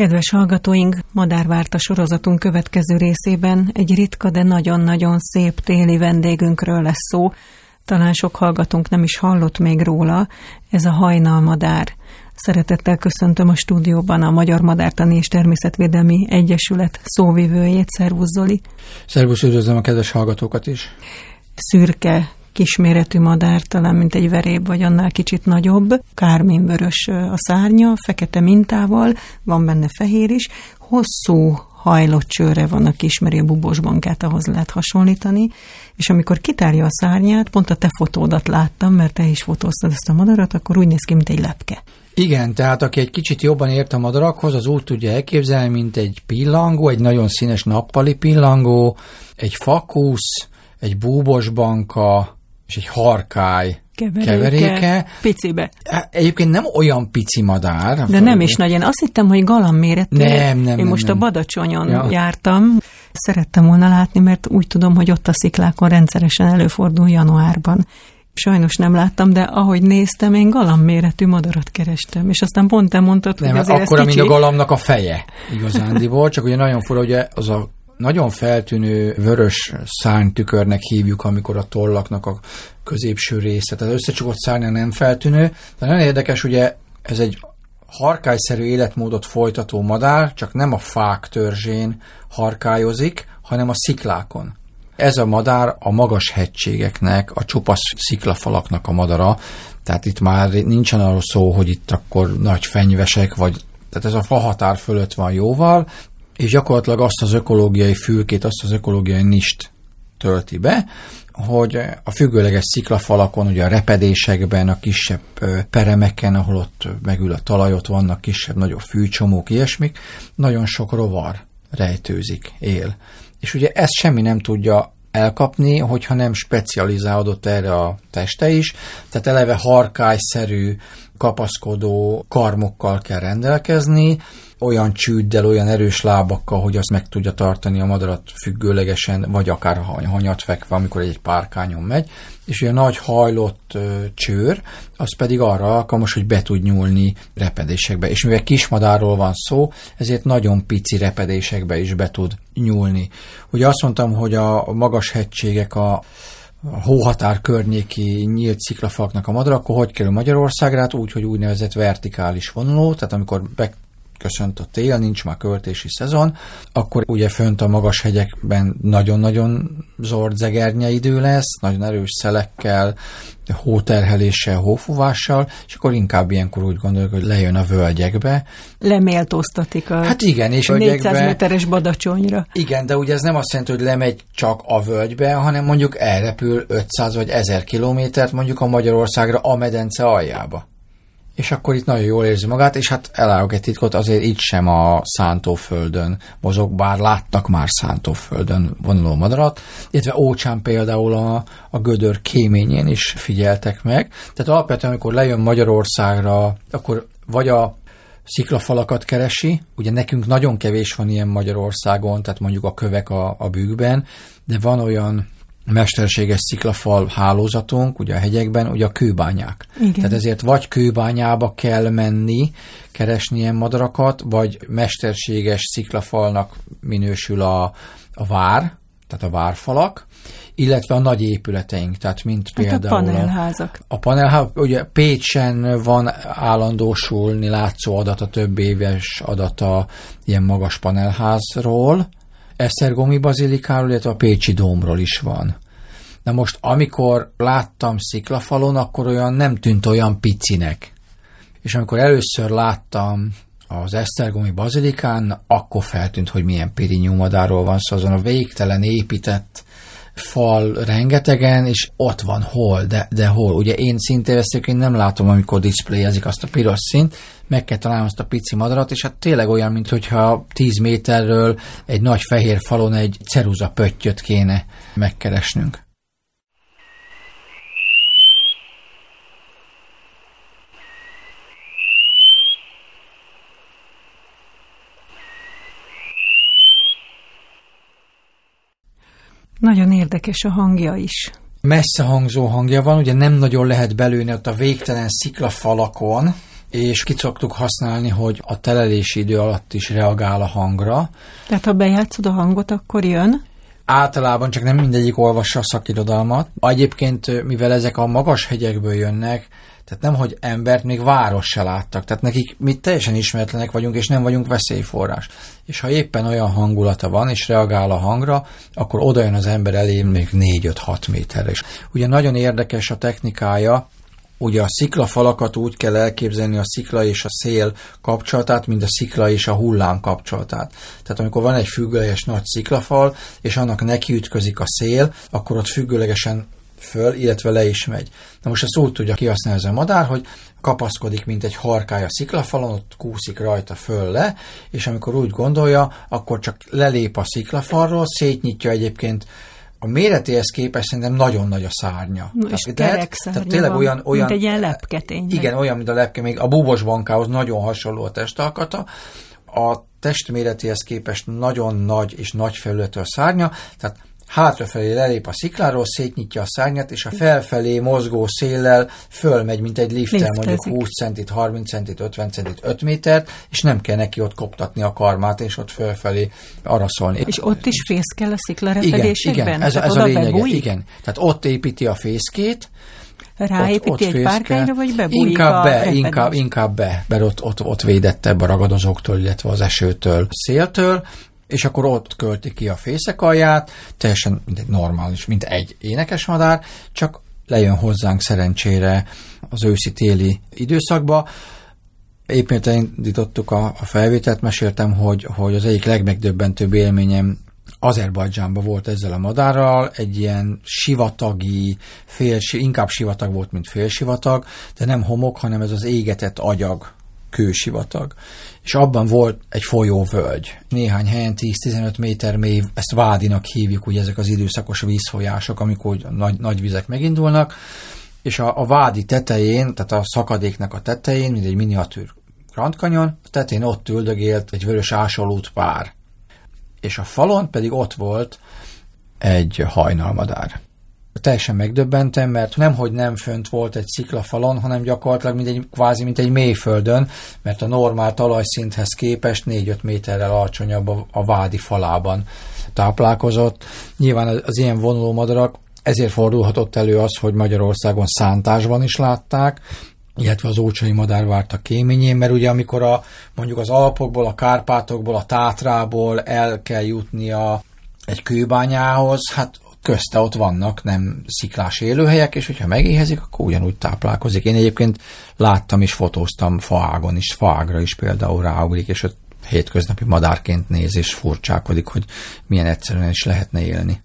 Kedves hallgatóink, Madárvárta sorozatunk következő részében egy ritka, de nagyon-nagyon szép téli vendégünkről lesz szó. Talán sok hallgatónk nem is hallott még róla, ez a hajnalmadár. Szeretettel köszöntöm a stúdióban a Magyar Madártani és Természetvédelmi Egyesület szóvivőjét, Szervusz Zoli. Szervusz, üdvözlöm a kedves hallgatókat is. Szürke kisméretű madár, talán mint egy veréb, vagy annál kicsit nagyobb. Kárminvörös a szárnya, fekete mintával, van benne fehér is. Hosszú hajlott csőre van, aki ismeri a bubosbankát, ahhoz lehet hasonlítani, és amikor kitárja a szárnyát, pont a te fotódat láttam, mert te is fotóztad ezt a madarat, akkor úgy néz ki, mint egy lepke. Igen, tehát aki egy kicsit jobban ért a madarakhoz, az úgy tudja elképzelni, mint egy pillangó, egy nagyon színes nappali pillangó, egy fakusz, egy búbosbanka, és egy harkály keveréke. keveréke. Picibe. Egyébként nem olyan pici madár. De nem is nagy. Én azt hittem, hogy galam méretű. Nem, nem, Én nem, most nem. a Badacsonyon ja. jártam. Szerettem volna látni, mert úgy tudom, hogy ott a sziklákon rendszeresen előfordul januárban. Sajnos nem láttam, de ahogy néztem, én galam méretű madarat kerestem, és aztán pont te mondtad, nem, hogy azért akkora, mint a galamnak a feje, igazándiból, csak ugye nagyon fura, hogy az a nagyon feltűnő vörös szárnytükörnek hívjuk, amikor a tollaknak a középső része, tehát összecsukott szárnya nem feltűnő, de nagyon érdekes, ugye ez egy harkályszerű életmódot folytató madár, csak nem a fák törzsén harkályozik, hanem a sziklákon. Ez a madár a magas hegységeknek, a csupasz sziklafalaknak a madara, tehát itt már nincsen arról szó, hogy itt akkor nagy fenyvesek, vagy tehát ez a fahatár fölött van jóval, és gyakorlatilag azt az ökológiai fülkét, azt az ökológiai nist tölti be, hogy a függőleges sziklafalakon, ugye a repedésekben, a kisebb peremeken, ahol ott megül a talaj, ott vannak kisebb, nagyobb fűcsomók, ilyesmik, nagyon sok rovar rejtőzik, él. És ugye ezt semmi nem tudja elkapni, hogyha nem specializálódott erre a teste is, tehát eleve harkályszerű, kapaszkodó karmokkal kell rendelkezni, olyan csűddel, olyan erős lábakkal, hogy azt meg tudja tartani a madarat függőlegesen, vagy akár hanyat fekve, amikor egy párkányon megy, és ugye a nagy hajlott ö, csőr, az pedig arra alkalmas, hogy be tud nyúlni repedésekbe. És mivel kismadárról van szó, ezért nagyon pici repedésekbe is be tud nyúlni. Ugye azt mondtam, hogy a magas hegységek a a hóhatár környéki nyílt sziklafalaknak a madara, akkor hogy kerül Magyarországra? Hát úgy, hogy úgynevezett vertikális vonuló, tehát amikor be köszönt a tél, nincs már költési szezon, akkor ugye fönt a magas hegyekben nagyon-nagyon zord zegernye idő lesz, nagyon erős szelekkel, hóterheléssel, hófúvással, és akkor inkább ilyenkor úgy gondoljuk, hogy lejön a völgyekbe. Leméltóztatik a hát igen, és 400 méteres badacsonyra. Igen, de ugye ez nem azt jelenti, hogy lemegy csak a völgybe, hanem mondjuk elrepül 500 vagy 1000 kilométert mondjuk a Magyarországra a medence aljába és akkor itt nagyon jól érzi magát, és hát elárok egy titkot, azért itt sem a szántóföldön mozog, bár láttak már szántóföldön vonuló madarat, illetve Ócsán például a, a gödör kéményén is figyeltek meg. Tehát alapvetően, amikor lejön Magyarországra, akkor vagy a sziklafalakat keresi, ugye nekünk nagyon kevés van ilyen Magyarországon, tehát mondjuk a kövek a, a bűkben, de van olyan mesterséges sziklafal hálózatunk, ugye a hegyekben, ugye a kőbányák. Igen. Tehát ezért vagy kőbányába kell menni, keresni ilyen madarakat, vagy mesterséges sziklafalnak minősül a, a vár, tehát a várfalak, illetve a nagy épületeink, tehát mint hát például a panelházak. A, a panelházak, ugye Pécsen van állandósulni látszó adat, a több éves adata ilyen magas panelházról, Esztergomi bazilikáról, illetve a Pécsi dómról is van. Na most, amikor láttam sziklafalon, akkor olyan nem tűnt olyan picinek. És amikor először láttam az Esztergomi bazilikán, akkor feltűnt, hogy milyen pirinyú madáról van szó, azon a végtelen épített fal rengetegen, és ott van hol, de, de hol. Ugye én szintén én nem látom, amikor diszpléjezik azt a piros szint, meg kell találnom azt a pici madarat, és hát tényleg olyan, mint hogyha 10 méterről egy nagy fehér falon egy ceruza pöttyöt kéne megkeresnünk. Nagyon érdekes a hangja is. Messze hangzó hangja van, ugye nem nagyon lehet belőni ott a végtelen sziklafalakon, és ki szoktuk használni, hogy a telelési idő alatt is reagál a hangra. Tehát ha bejátszod a hangot, akkor jön? Általában csak nem mindegyik olvassa a szakirodalmat. Egyébként, mivel ezek a magas hegyekből jönnek, tehát nem, hogy embert, még város se láttak. Tehát nekik mi teljesen ismeretlenek vagyunk, és nem vagyunk veszélyforrás. És ha éppen olyan hangulata van, és reagál a hangra, akkor oda jön az ember elé még 4-5-6 méterre is. Ugye nagyon érdekes a technikája, Ugye a sziklafalakat úgy kell elképzelni a szikla és a szél kapcsolatát, mint a szikla és a hullám kapcsolatát. Tehát amikor van egy függőleges nagy sziklafal, és annak nekiütközik a szél, akkor ott függőlegesen föl, illetve le is megy. Na most ezt úgy tudja kihasználni ez a madár, hogy kapaszkodik, mint egy harkája a sziklafalon, ott kúszik rajta föl le, és amikor úgy gondolja, akkor csak lelép a sziklafalról, szétnyitja egyébként a méretéhez képest szerintem nagyon nagy a szárnya. No, és tehát, tehát tényleg olyan, olyan... Mint egy ilyen lepke tényleg. Igen, olyan, mint a lepke, még a búbos bankához nagyon hasonló a testalkata. A testméretéhez képest nagyon nagy és nagy felületű a szárnya, tehát hátrafelé lelép a szikláról, szétnyitja a szárnyat, és a felfelé mozgó széllel fölmegy, mint egy liftel, mondjuk 20 centit, 30 centit, 50 centit, 5 métert, és nem kell neki ott koptatni a karmát, és ott fölfelé araszolni. És ott is fészkel a sziklarepedésekben? Igen, igen, ez, ez a lényege. Igen, tehát ott építi a fészkét, Ráépíti ott, ott egy párkányra, vagy bebújik inkább be, inkább, inkább be, mert ott, ott, ott védettebb a ragadozóktól, illetve az esőtől, széltől, és akkor ott költi ki a fészek alját, teljesen mint egy normális, mint egy énekes madár, csak lejön hozzánk szerencsére az őszi-téli időszakba. Éppen elindítottuk a, a felvételt, meséltem, hogy, hogy az egyik legmegdöbbentőbb élményem Azerbajdzsánban volt ezzel a madárral, egy ilyen sivatagi, fél, inkább sivatag volt, mint félsivatag, de nem homok, hanem ez az égetett agyag kősivatag. És abban volt egy folyóvölgy. Néhány helyen 10-15 méter mély, ezt vádinak hívjuk, ugye ezek az időszakos vízfolyások, amikor nagy, nagy vizek megindulnak, és a, a vádi tetején, tehát a szakadéknak a tetején, mint egy miniatűr Grand Canyon, a tetején ott üldögélt egy vörös ásolút pár. És a falon pedig ott volt egy hajnalmadár teljesen megdöbbentem, mert nemhogy nem fönt volt egy sziklafalon, hanem gyakorlatilag mint egy, kvázi mint egy mélyföldön, mert a normál talajszinthez képest 4-5 méterrel alacsonyabb a, a vádi falában táplálkozott. Nyilván az ilyen vonuló madarak ezért fordulhatott elő az, hogy Magyarországon szántásban is látták, illetve az ócsai madár várt a kéményén, mert ugye amikor a, mondjuk az Alpokból, a Kárpátokból, a Tátrából el kell jutnia egy kőbányához, hát közte ott vannak nem sziklás élőhelyek, és hogyha megéhezik, akkor ugyanúgy táplálkozik. Én egyébként láttam és fotóztam faágon is, faágra is például ráugrik, és ott hétköznapi madárként néz és furcsákodik, hogy milyen egyszerűen is lehetne élni.